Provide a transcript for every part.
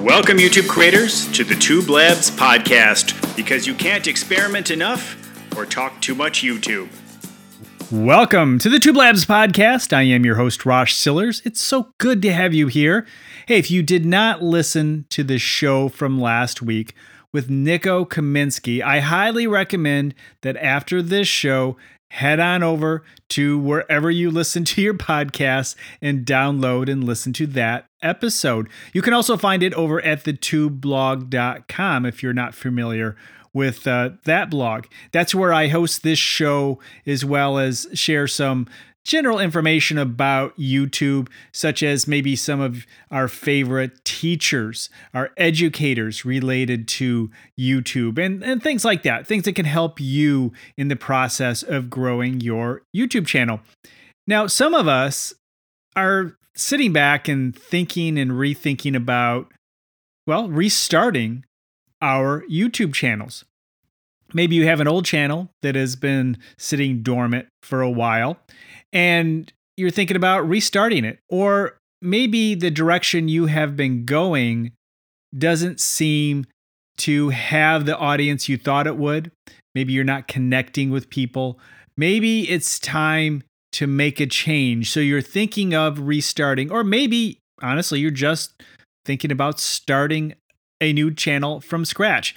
Welcome, YouTube creators, to the Tube Labs podcast because you can't experiment enough or talk too much YouTube. Welcome to the Tube Labs podcast. I am your host, Rosh Sillars. It's so good to have you here. Hey, if you did not listen to the show from last week with Nico Kaminsky, I highly recommend that after this show, head on over to wherever you listen to your podcasts and download and listen to that episode. You can also find it over at thetubeblog.com if you're not familiar with uh, that blog. That's where I host this show as well as share some general information about YouTube, such as maybe some of our favorite teachers, our educators related to YouTube, and, and things like that. Things that can help you in the process of growing your YouTube channel. Now, some of us are sitting back and thinking and rethinking about, well, restarting our YouTube channels. Maybe you have an old channel that has been sitting dormant for a while and you're thinking about restarting it. Or maybe the direction you have been going doesn't seem to have the audience you thought it would. Maybe you're not connecting with people. Maybe it's time to make a change. So you're thinking of restarting, or maybe honestly, you're just thinking about starting a new channel from scratch.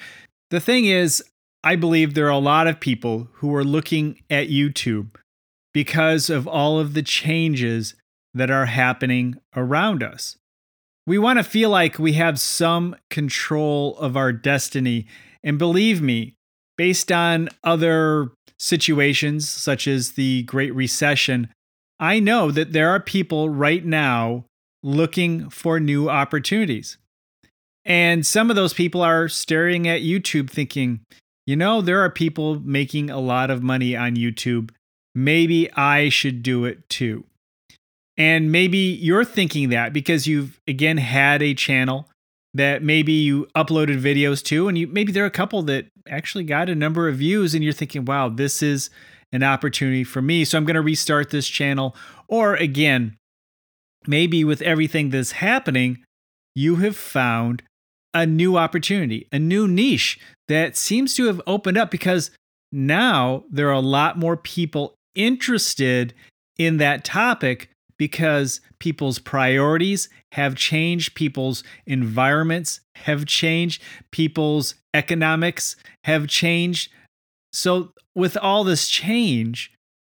The thing is, I believe there are a lot of people who are looking at YouTube because of all of the changes that are happening around us. We want to feel like we have some control of our destiny. And believe me, based on other situations such as the Great Recession, I know that there are people right now looking for new opportunities. And some of those people are staring at YouTube thinking, you know, there are people making a lot of money on YouTube maybe I should do it too. And maybe you're thinking that because you've again had a channel that maybe you uploaded videos to, and you maybe there are a couple that actually got a number of views, and you're thinking, wow, this is an opportunity for me. So I'm going to restart this channel. Or again, maybe with everything that's happening, you have found a new opportunity, a new niche that seems to have opened up because now there are a lot more people interested in that topic because people's priorities have changed, people's environments have changed, people's economics have changed. So, with all this change,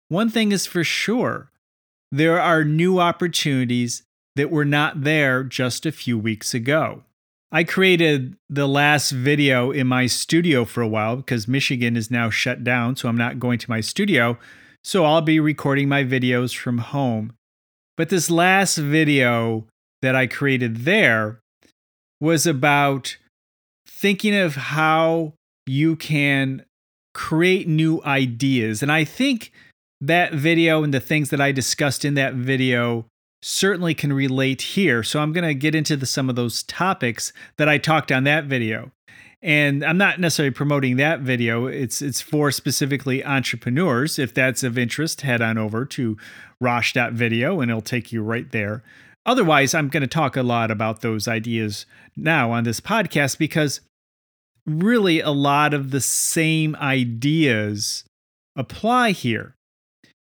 one thing is for sure there are new opportunities that were not there just a few weeks ago. I created the last video in my studio for a while because Michigan is now shut down, so I'm not going to my studio. So I'll be recording my videos from home. But this last video that I created there was about thinking of how you can create new ideas. And I think that video and the things that I discussed in that video certainly can relate here. So I'm going to get into the, some of those topics that I talked on that video and I'm not necessarily promoting that video. It's it's for specifically entrepreneurs. If that's of interest, head on over to Rosh.video and it'll take you right there. Otherwise, I'm going to talk a lot about those ideas now on this podcast because really a lot of the same ideas apply here.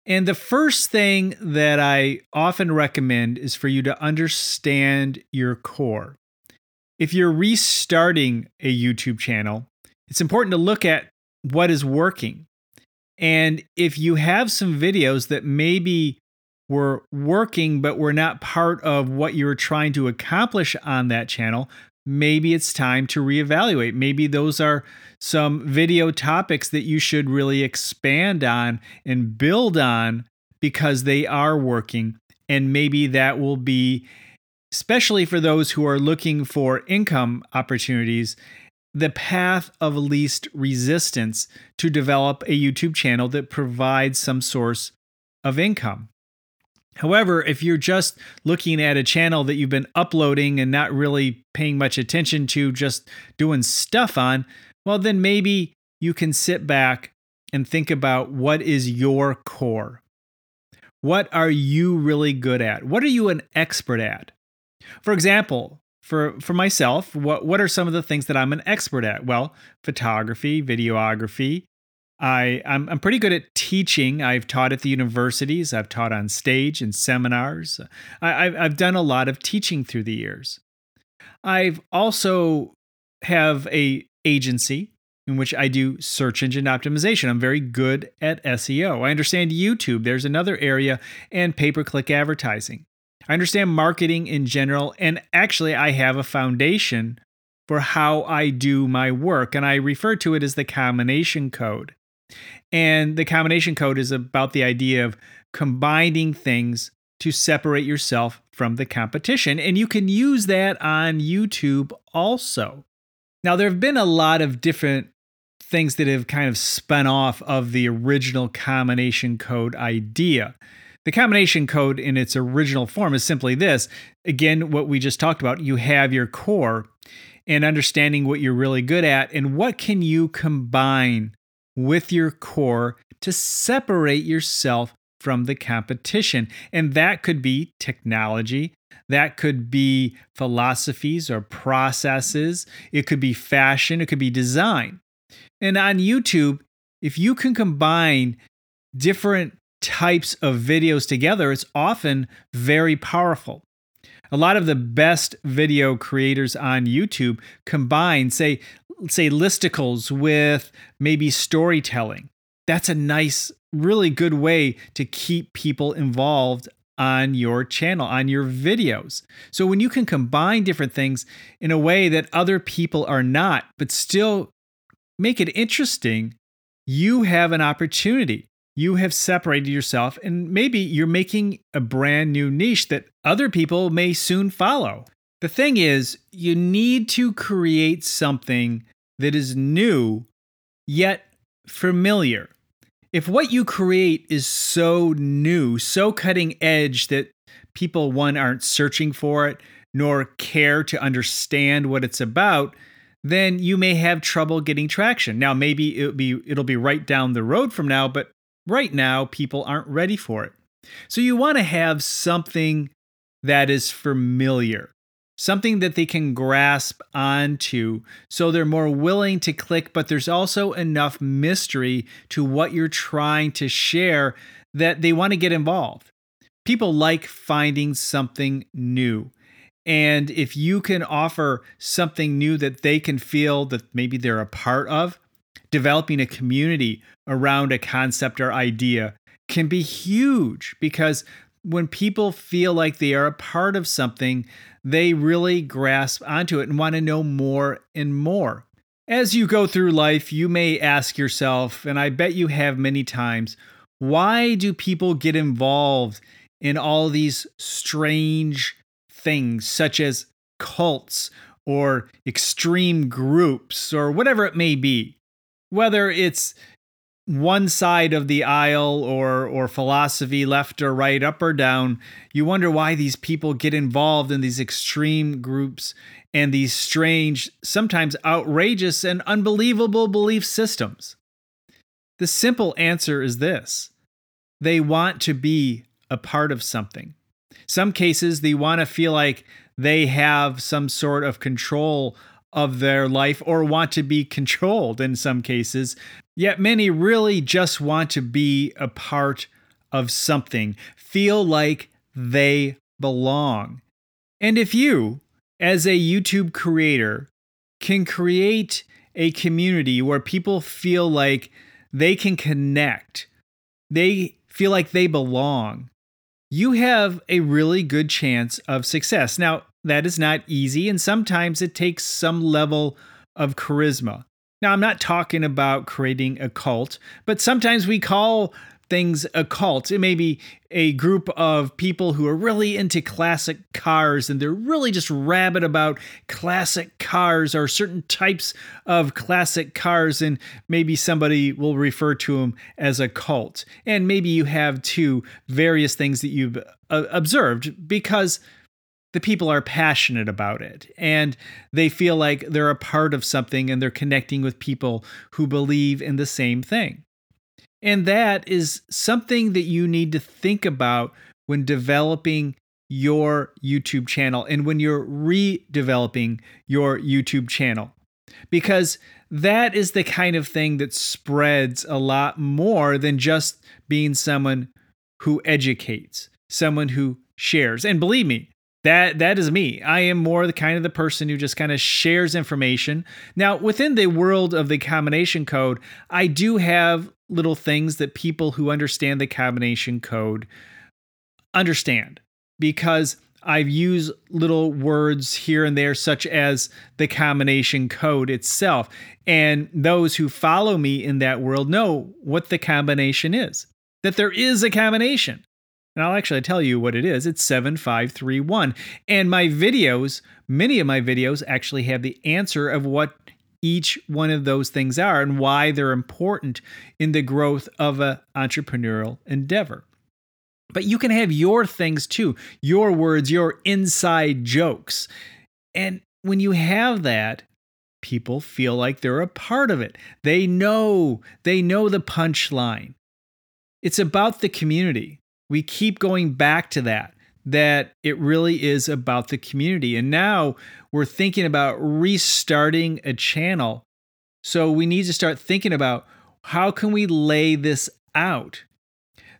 And the first thing that I often recommend is for you to understand your core if you're restarting a YouTube channel, it's important to look at what is working. And if you have some videos that maybe were working but were not part of what you were trying to accomplish on that channel, maybe it's time to reevaluate. Maybe those are some video topics that you should really expand on and build on because they are working. And maybe that will be especially for those who are looking for income opportunities, the path of least resistance to develop a YouTube channel that provides some source of income. However, if you're just looking at a channel that you've been uploading and not really paying much attention to, just doing stuff on, well, then maybe you can sit back and think about what is your core. What are you really good at? What are you an expert at? For example, for for myself, what what are some of the things that I'm an expert at? Well, photography, videography. I I'm, I'm pretty good at teaching. I've taught at the universities. I've taught on stage and seminars. I, I've I've done a lot of teaching through the years. I've also have a agency in which I do search engine optimization. I'm very good at SEO. I understand YouTube. There's another area and pay-per-click advertising. I understand marketing in general, and actually, I have a foundation for how I do my work, and I refer to it as the combination code. And the combination code is about the idea of combining things to separate yourself from the competition. And you can use that on YouTube also. Now, there have been a lot of different things that have kind of spun off of the original combination code idea. The combination code in its original form is simply this again, what we just talked about you have your core and understanding what you're really good at and what can you combine with your core to separate yourself from the competition. And that could be technology, that could be philosophies or processes, it could be fashion, it could be design. And on YouTube, if you can combine different types of videos together, it's often very powerful. A lot of the best video creators on YouTube combine, say, say listicles with maybe storytelling. That's a nice, really good way to keep people involved on your channel, on your videos. So when you can combine different things in a way that other people are not, but still make it interesting, you have an opportunity you have separated yourself and maybe you're making a brand new niche that other people may soon follow. The thing is, you need to create something that is new yet familiar. If what you create is so new, so cutting edge that people, one, aren't searching for it, nor care to understand what it's about, then you may have trouble getting traction. Now, maybe it'll be it'll be right down the road from now, but right now people aren't ready for it. So you want to have something that is familiar, something that they can grasp onto so they're more willing to click, but there's also enough mystery to what you're trying to share that they want to get involved. People like finding something new. And if you can offer something new that they can feel that maybe they're a part of, developing a community around a concept or idea can be huge because when people feel like they are a part of something, they really grasp onto it and want to know more and more. As you go through life, you may ask yourself, and I bet you have many times, why do people get involved in all these strange things, such as cults or extreme groups or whatever it may be? Whether it's one side of the aisle or or philosophy left or right up or down you wonder why these people get involved in these extreme groups and these strange sometimes outrageous and unbelievable belief systems. The simple answer is this. They want to be a part of something. Some cases they want to feel like they have some sort of control of their life or want to be controlled in some cases. Yet many really just want to be a part of something, feel like they belong. And if you, as a YouTube creator, can create a community where people feel like they can connect, they feel like they belong, you have a really good chance of success. Now, that is not easy, and sometimes it takes some level of charisma. Now, I'm not talking about creating a cult, but sometimes we call things a cult. It may be a group of people who are really into classic cars and they're really just rabid about classic cars or certain types of classic cars. And maybe somebody will refer to them as a cult. And maybe you have two various things that you've uh, observed because the people are passionate about it and they feel like they're a part of something and they're connecting with people who believe in the same thing. And that is something that you need to think about when developing your YouTube channel and when you're redeveloping your YouTube channel. Because that is the kind of thing that spreads a lot more than just being someone who educates, someone who shares. And believe me, that that is me. I am more the kind of the person who just kind of shares information. Now, within the world of the combination code, I do have little things that people who understand the combination code understand because I've used little words here and there, such as the combination code itself. And those who follow me in that world know what the combination is, that there is a combination. And I'll actually tell you what it is. It's 7531. And my videos, many of my videos actually have the answer of what each one of those things are and why they're important in the growth of an entrepreneurial endeavor. But you can have your things too, your words, your inside jokes. And when you have that, people feel like they're a part of it. They know, they know the punchline. It's about the community. We keep going back to that, that it really is about the community. And now we're thinking about restarting a channel. So we need to start thinking about how can we lay this out?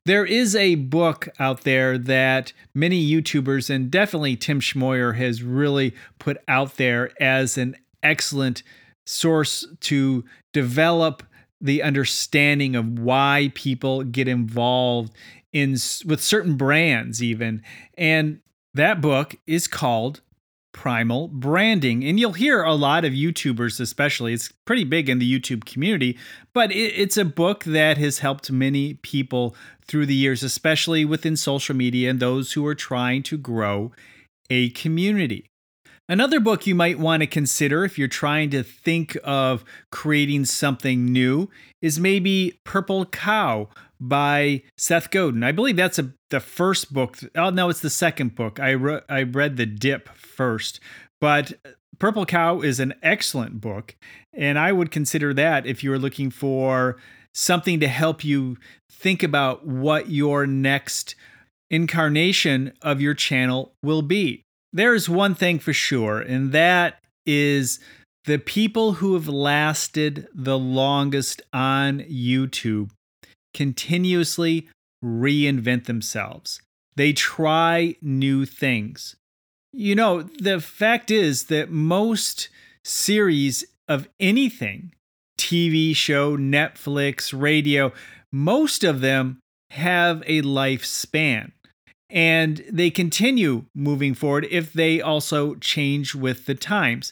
There is a book out there that many YouTubers and definitely Tim Schmoyer has really put out there as an excellent source to develop the understanding of why people get involved in with certain brands even and that book is called primal branding. And you'll hear a lot of YouTubers, especially, it's pretty big in the YouTube community, but it's a book that has helped many people through the years, especially within social media and those who are trying to grow a community. Another book you might want to consider if you're trying to think of creating something new is maybe Purple Cow by Seth Godin. I believe that's a, the first book. Oh no, it's the second book. I re- I read The Dip first, but Purple Cow is an excellent book, and I would consider that if you're looking for something to help you think about what your next incarnation of your channel will be. There's one thing for sure, and that is the people who have lasted the longest on YouTube continuously reinvent themselves. They try new things. You know, the fact is that most series of anything, TV show, Netflix, radio, most of them have a lifespan and they continue moving forward if they also change with the times.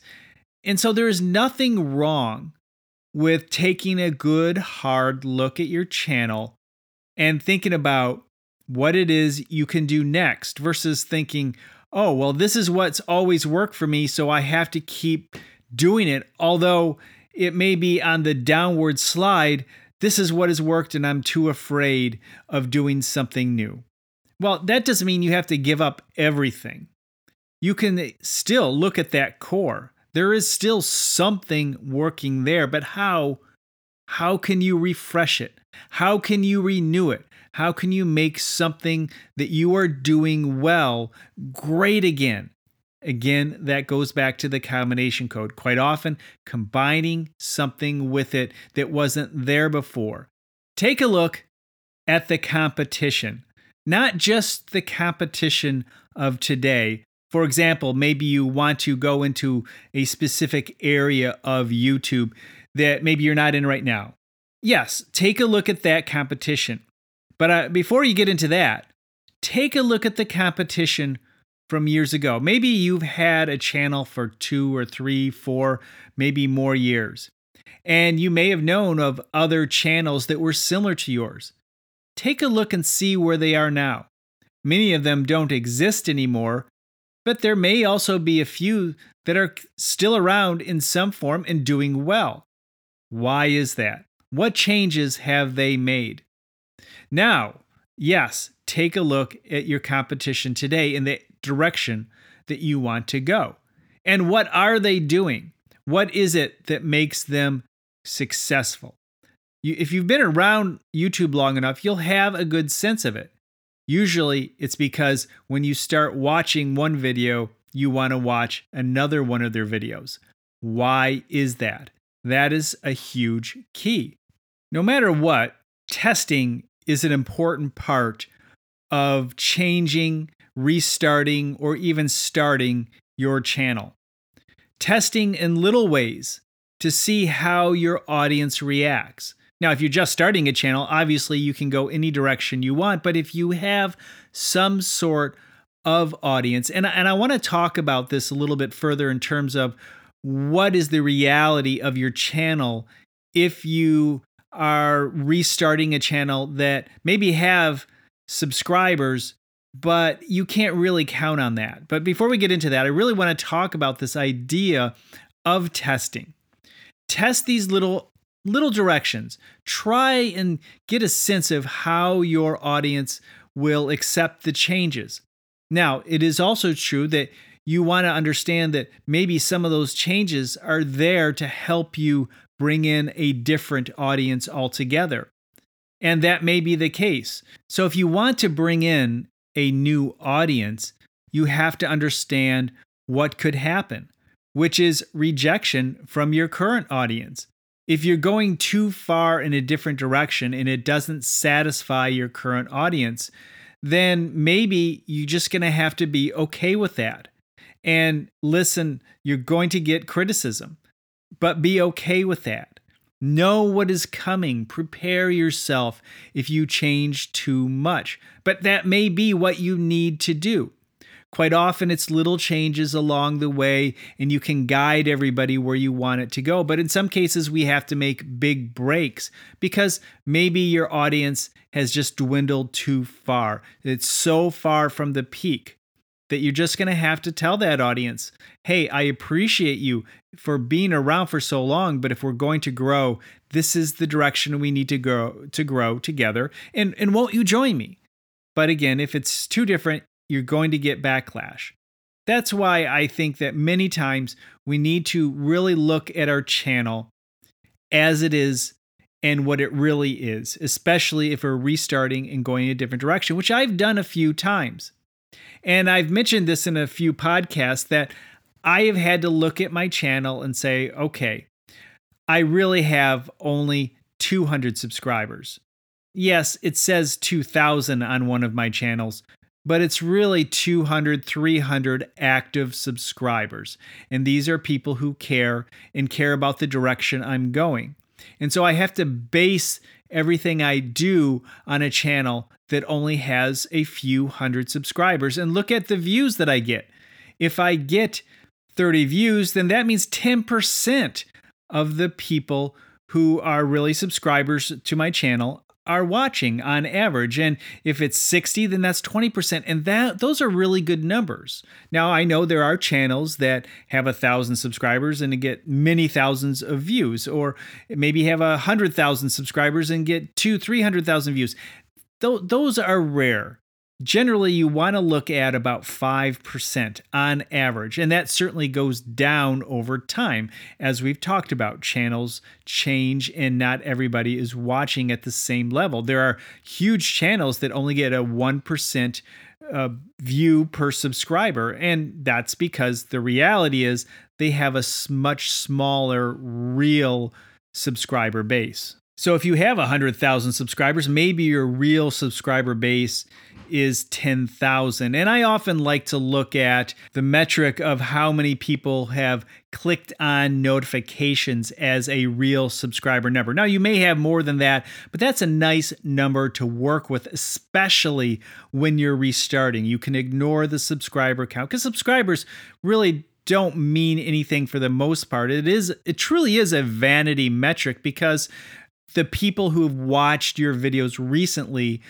And so there is nothing wrong with taking a good hard look at your channel and thinking about what it is you can do next versus thinking, oh, well, this is what's always worked for me, so I have to keep doing it. Although it may be on the downward slide, this is what has worked, and I'm too afraid of doing something new. Well, that doesn't mean you have to give up everything. You can still look at that core there is still something working there, but how? How can you refresh it? How can you renew it? How can you make something that you are doing well great again? Again, that goes back to the combination code. Quite often, combining something with it that wasn't there before. Take a look at the competition, not just the competition of today, for example, maybe you want to go into a specific area of YouTube that maybe you're not in right now. Yes, take a look at that competition. But uh, before you get into that, take a look at the competition from years ago. Maybe you've had a channel for two or three, four, maybe more years. And you may have known of other channels that were similar to yours. Take a look and see where they are now. Many of them don't exist anymore but there may also be a few that are still around in some form and doing well. Why is that? What changes have they made? Now, yes, take a look at your competition today in the direction that you want to go. And what are they doing? What is it that makes them successful? You, if you've been around YouTube long enough, you'll have a good sense of it. Usually it's because when you start watching one video, you want to watch another one of their videos. Why is that? That is a huge key. No matter what, testing is an important part of changing, restarting, or even starting your channel. Testing in little ways to see how your audience reacts. Now, if you're just starting a channel, obviously you can go any direction you want, but if you have some sort of audience, and, and I want to talk about this a little bit further in terms of what is the reality of your channel if you are restarting a channel that maybe have subscribers but you can't really count on that. But before we get into that, I really want to talk about this idea of testing. Test these little little directions. Try and get a sense of how your audience will accept the changes. Now, it is also true that you want to understand that maybe some of those changes are there to help you bring in a different audience altogether. And that may be the case. So, if you want to bring in a new audience, you have to understand what could happen, which is rejection from your current audience. If you're going too far in a different direction and it doesn't satisfy your current audience, then maybe you're just going to have to be okay with that. And listen, you're going to get criticism, but be okay with that. Know what is coming. Prepare yourself if you change too much. But that may be what you need to do. Quite often, it's little changes along the way, and you can guide everybody where you want it to go. But in some cases, we have to make big breaks because maybe your audience has just dwindled too far. It's so far from the peak that you're just going to have to tell that audience, hey, I appreciate you for being around for so long, but if we're going to grow, this is the direction we need to go to grow together. And and won't you join me? But again, if it's too different, you're going to get backlash. That's why I think that many times we need to really look at our channel as it is and what it really is, especially if we're restarting and going in a different direction, which I've done a few times. And I've mentioned this in a few podcasts that I have had to look at my channel and say, okay, I really have only 200 subscribers. Yes, it says 2,000 on one of my channels, but it's really 200, 300 active subscribers. And these are people who care and care about the direction I'm going. And so I have to base everything I do on a channel that only has a few hundred subscribers and look at the views that I get. If I get 30 views, then that means 10% of the people who are really subscribers to my channel are watching on average and if it's 60 then that's 20% and that those are really good numbers. Now i know there are channels that have a thousand subscribers and get many thousands of views or maybe have a hundred thousand subscribers and get two three hundred thousand views. Th- those are rare generally you want to look at about 5% on average and that certainly goes down over time as we've talked about. Channels change and not everybody is watching at the same level. There are huge channels that only get a 1% uh, view per subscriber and that's because the reality is they have a much smaller real subscriber base. So if you have 100,000 subscribers, maybe your real subscriber base is 10,000. And I often like to look at the metric of how many people have clicked on notifications as a real subscriber number. Now, you may have more than that, but that's a nice number to work with, especially when you're restarting. You can ignore the subscriber count because subscribers really don't mean anything for the most part. It is it truly is a vanity metric because the people who have watched your videos recently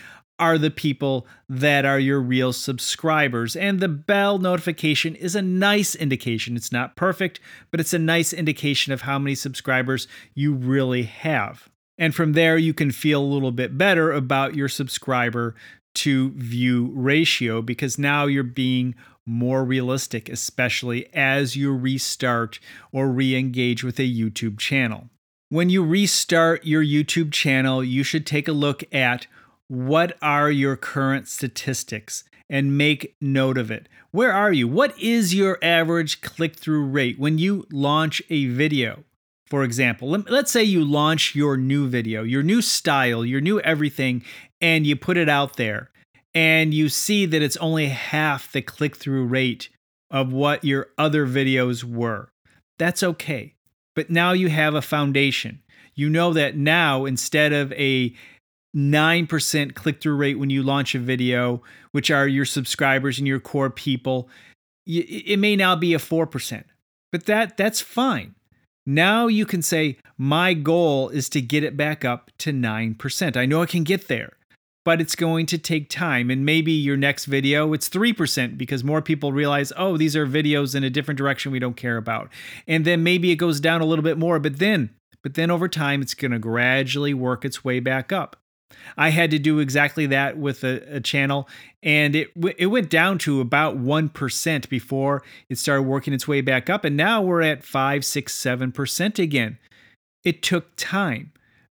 are the people that are your real subscribers. And the bell notification is a nice indication. It's not perfect, but it's a nice indication of how many subscribers you really have. And from there, you can feel a little bit better about your subscriber to view ratio because now you're being more realistic, especially as you restart or re engage with a YouTube channel. When you restart your YouTube channel, you should take a look at what are your current statistics and make note of it. Where are you? What is your average click through rate when you launch a video? For example, let's say you launch your new video, your new style, your new everything, and you put it out there and you see that it's only half the click through rate of what your other videos were. That's okay. But now you have a foundation. You know that now instead of a 9% click through rate when you launch a video, which are your subscribers and your core people, it may now be a 4%. But that that's fine. Now you can say my goal is to get it back up to 9%. I know I can get there but it's going to take time. And maybe your next video, it's 3% because more people realize, oh, these are videos in a different direction we don't care about. And then maybe it goes down a little bit more, but then, but then over time, it's going to gradually work its way back up. I had to do exactly that with a, a channel, and it it went down to about one percent before it started working its way back up, and now we're at five, six, seven percent again. It took time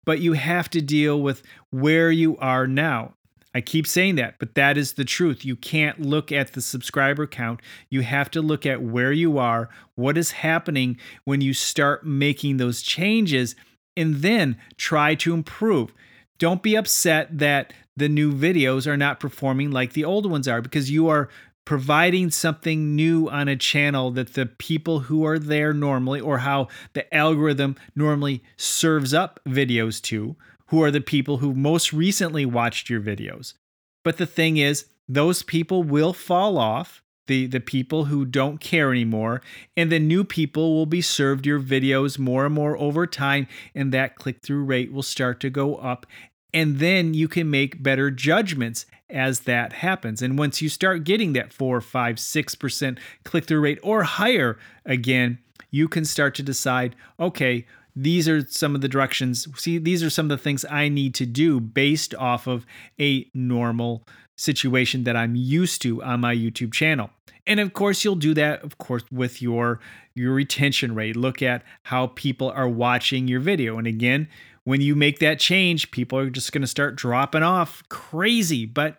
but you have to deal with where you are now. I keep saying that, but that is the truth. You can't look at the subscriber count. You have to look at where you are, what is happening when you start making those changes, and then try to improve. Don't be upset that the new videos are not performing like the old ones are because you are providing something new on a channel that the people who are there normally, or how the algorithm normally serves up videos to, who are the people who most recently watched your videos. But the thing is, those people will fall off. The, the people who don't care anymore, and the new people will be served your videos more and more over time, and that click through rate will start to go up. And then you can make better judgments as that happens. And once you start getting that four, five, six percent click through rate or higher again, you can start to decide, okay, these are some of the directions. See, these are some of the things I need to do based off of a normal situation that I'm used to on my YouTube channel. And of course, you'll do that, of course, with your your retention rate. Look at how people are watching your video. And again, when you make that change, people are just going to start dropping off crazy. But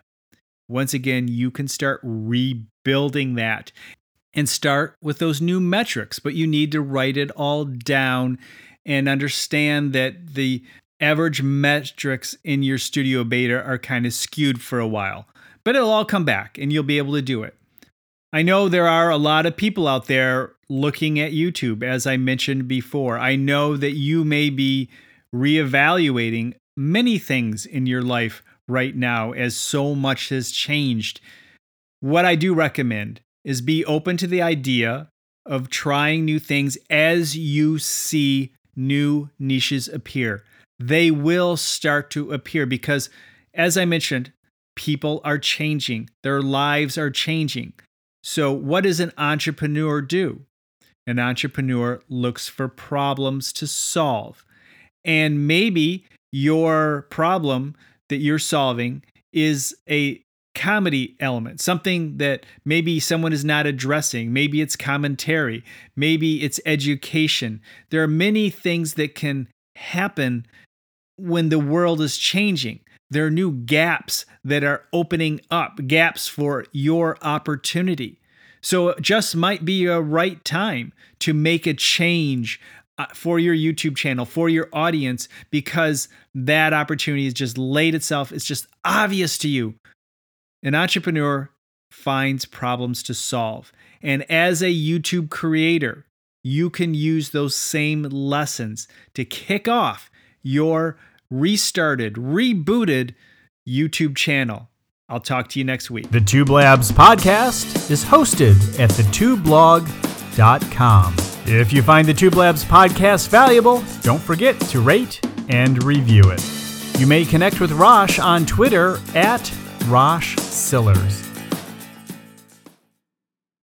once again, you can start rebuilding that and start with those new metrics, but you need to write it all down and understand that the average metrics in your studio beta are kind of skewed for a while, but it'll all come back and you'll be able to do it. I know there are a lot of people out there looking at YouTube, as I mentioned before. I know that you may be reevaluating many things in your life right now as so much has changed. What I do recommend is be open to the idea of trying new things as you see new niches appear. They will start to appear because, as I mentioned, people are changing, their lives are changing. So, what does an entrepreneur do? An entrepreneur looks for problems to solve. And maybe your problem that you're solving is a comedy element, something that maybe someone is not addressing. Maybe it's commentary, maybe it's education. There are many things that can happen when the world is changing. There are new gaps that are opening up, gaps for your opportunity. So it just might be a right time to make a change uh, for your YouTube channel, for your audience, because that opportunity has just laid itself. It's just obvious to you. An entrepreneur finds problems to solve. And as a YouTube creator, you can use those same lessons to kick off your restarted, rebooted YouTube channel. I'll talk to you next week. The Tube Labs podcast is hosted at thetubeblog.com. If you find the Tube Labs podcast valuable, don't forget to rate and review it. You may connect with Rosh on Twitter at Rosh Sillars.